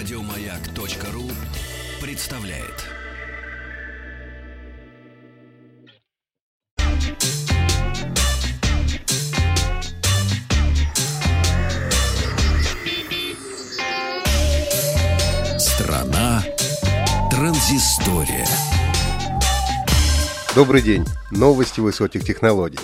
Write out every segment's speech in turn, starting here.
Радиомаяк.ру представляет. Страна транзистория. Добрый день. Новости высоких технологий.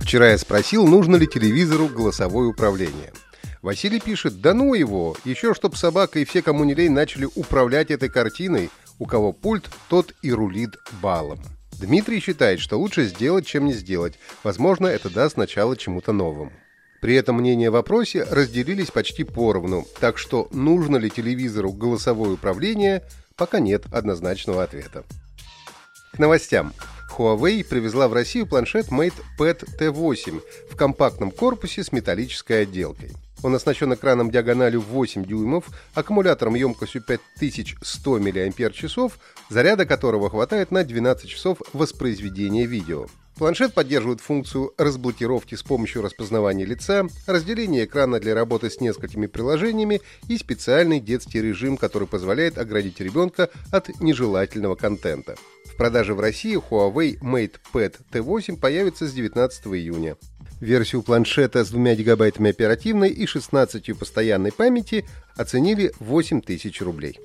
Вчера я спросил, нужно ли телевизору голосовое управление. Василий пишет, да ну его, еще чтоб собака и все, кому не лень, начали управлять этой картиной. У кого пульт, тот и рулит балом. Дмитрий считает, что лучше сделать, чем не сделать. Возможно, это даст начало чему-то новому. При этом мнения в вопросе разделились почти поровну, так что нужно ли телевизору голосовое управление, пока нет однозначного ответа. К новостям. Huawei привезла в Россию планшет MatePad T8 в компактном корпусе с металлической отделкой. Он оснащен экраном диагональю 8 дюймов, аккумулятором емкостью 5100 мАч, заряда которого хватает на 12 часов воспроизведения видео. Планшет поддерживает функцию разблокировки с помощью распознавания лица, разделения экрана для работы с несколькими приложениями и специальный детский режим, который позволяет оградить ребенка от нежелательного контента. В продаже в России Huawei MatePad T8 появится с 19 июня. Версию планшета с 2 гигабайтами оперативной и 16 постоянной памяти оценили 8 тысяч рублей.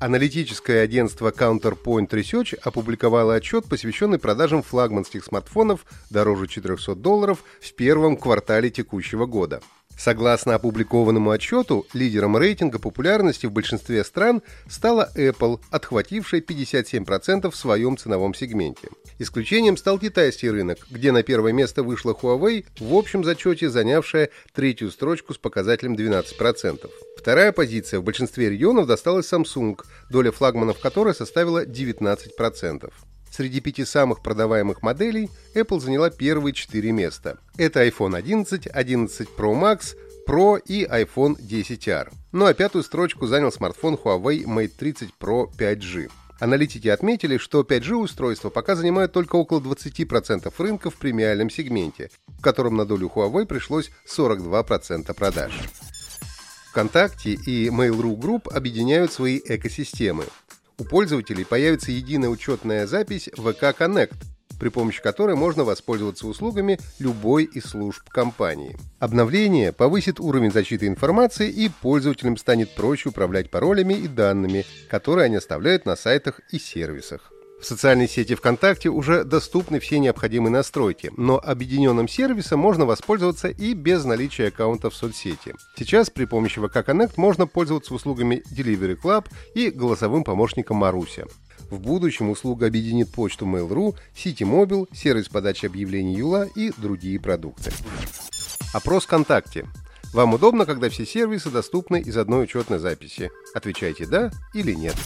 Аналитическое агентство Counterpoint Research опубликовало отчет, посвященный продажам флагманских смартфонов дороже 400 долларов в первом квартале текущего года. Согласно опубликованному отчету, лидером рейтинга популярности в большинстве стран стала Apple, отхватившая 57% в своем ценовом сегменте. Исключением стал китайский рынок, где на первое место вышла Huawei, в общем зачете занявшая третью строчку с показателем 12%. Вторая позиция в большинстве регионов досталась Samsung, доля флагманов которой составила 19%. Среди пяти самых продаваемых моделей Apple заняла первые четыре места. Это iPhone 11, 11 Pro Max, Pro и iPhone 10R. Ну а пятую строчку занял смартфон Huawei Mate 30 Pro 5G. Аналитики отметили, что 5G-устройства пока занимают только около 20% рынка в премиальном сегменте, в котором на долю Huawei пришлось 42% продаж. ВКонтакте и Mail.ru Group объединяют свои экосистемы. У пользователей появится единая учетная запись VK Connect, при помощи которой можно воспользоваться услугами любой из служб компании. Обновление повысит уровень защиты информации и пользователям станет проще управлять паролями и данными, которые они оставляют на сайтах и сервисах. В социальной сети ВКонтакте уже доступны все необходимые настройки, но объединенным сервисом можно воспользоваться и без наличия аккаунта в соцсети. Сейчас при помощи VK Connect можно пользоваться услугами Delivery Club и голосовым помощником Маруся. В будущем услуга объединит почту Mail.ru, Mobile, сервис подачи объявлений Юла и другие продукты. Опрос ВКонтакте. Вам удобно, когда все сервисы доступны из одной учетной записи? Отвечайте «да» или «нет».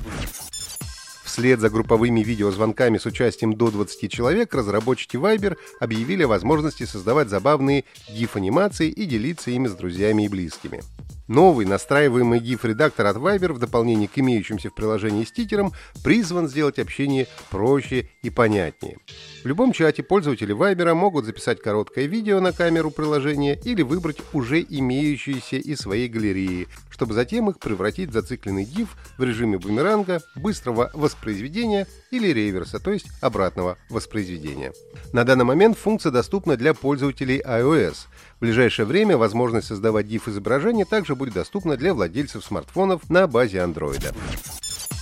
Вслед за групповыми видеозвонками с участием до 20 человек разработчики Viber объявили о возможности создавать забавные GIF-анимации и делиться ими с друзьями и близкими. Новый настраиваемый GIF-редактор от Viber в дополнение к имеющимся в приложении стикерам призван сделать общение проще и понятнее. В любом чате пользователи Viber могут записать короткое видео на камеру приложения или выбрать уже имеющиеся из своей галереи, чтобы затем их превратить в зацикленный GIF в режиме бумеранга, быстрого воспроизведения или реверса, то есть обратного воспроизведения. На данный момент функция доступна для пользователей iOS. В ближайшее время возможность создавать GIF-изображение также будет доступна для владельцев смартфонов на базе Android.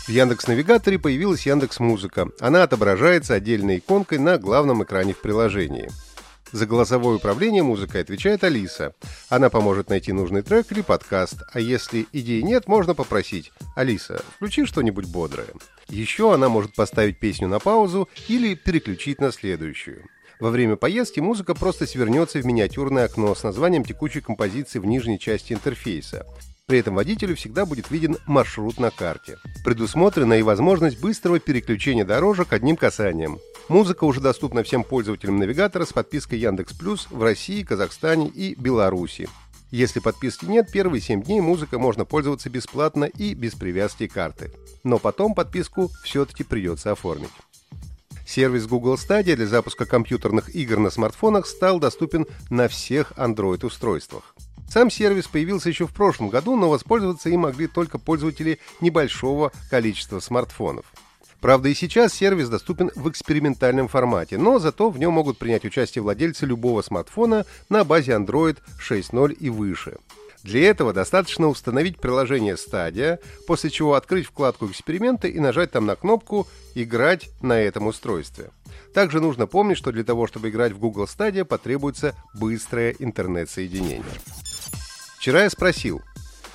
В Яндекс Навигаторе появилась Яндекс Музыка. Она отображается отдельной иконкой на главном экране в приложении. За голосовое управление музыкой отвечает Алиса. Она поможет найти нужный трек или подкаст, а если идей нет, можно попросить «Алиса, включи что-нибудь бодрое». Еще она может поставить песню на паузу или переключить на следующую. Во время поездки музыка просто свернется в миниатюрное окно с названием текущей композиции в нижней части интерфейса. При этом водителю всегда будет виден маршрут на карте. Предусмотрена и возможность быстрого переключения дорожек одним касанием. Музыка уже доступна всем пользователям навигатора с подпиской Яндекс Плюс в России, Казахстане и Беларуси. Если подписки нет, первые 7 дней музыка можно пользоваться бесплатно и без привязки карты. Но потом подписку все-таки придется оформить. Сервис Google Stadia для запуска компьютерных игр на смартфонах стал доступен на всех Android-устройствах. Сам сервис появился еще в прошлом году, но воспользоваться им могли только пользователи небольшого количества смартфонов. Правда, и сейчас сервис доступен в экспериментальном формате, но зато в нем могут принять участие владельцы любого смартфона на базе Android 6.0 и выше. Для этого достаточно установить приложение Stadia, после чего открыть вкладку «Эксперименты» и нажать там на кнопку «Играть на этом устройстве». Также нужно помнить, что для того, чтобы играть в Google Stadia, потребуется быстрое интернет-соединение. Вчера я спросил,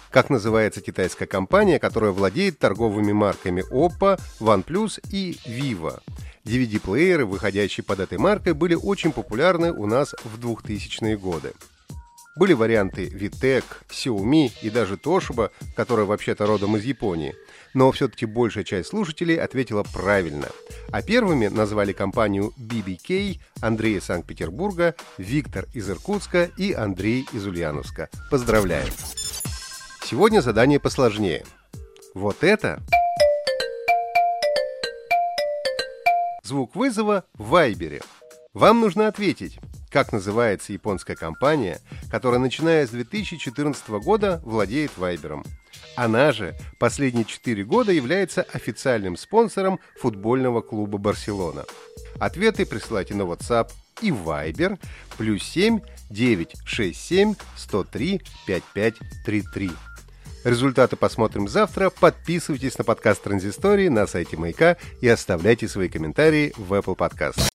как называется китайская компания, которая владеет торговыми марками Oppo, OnePlus и Vivo. DVD-плееры, выходящие под этой маркой, были очень популярны у нас в 2000-е годы. Были варианты Vitek, Xiaomi и даже Toshiba, которая вообще-то родом из Японии. Но все-таки большая часть слушателей ответила правильно. А первыми назвали компанию BBK Андрей из Санкт-Петербурга, Виктор из Иркутска и Андрей из Ульяновска. Поздравляю! Сегодня задание посложнее. Вот это... Звук вызова в Вайбере. Вам нужно ответить, как называется японская компания, которая, начиная с 2014 года, владеет Вайбером. Она же последние 4 года является официальным спонсором футбольного клуба «Барселона». Ответы присылайте на WhatsApp и Viber плюс 7 967 103 5533. Результаты посмотрим завтра. Подписывайтесь на подкаст Транзистории на сайте Маяка и оставляйте свои комментарии в Apple Podcast.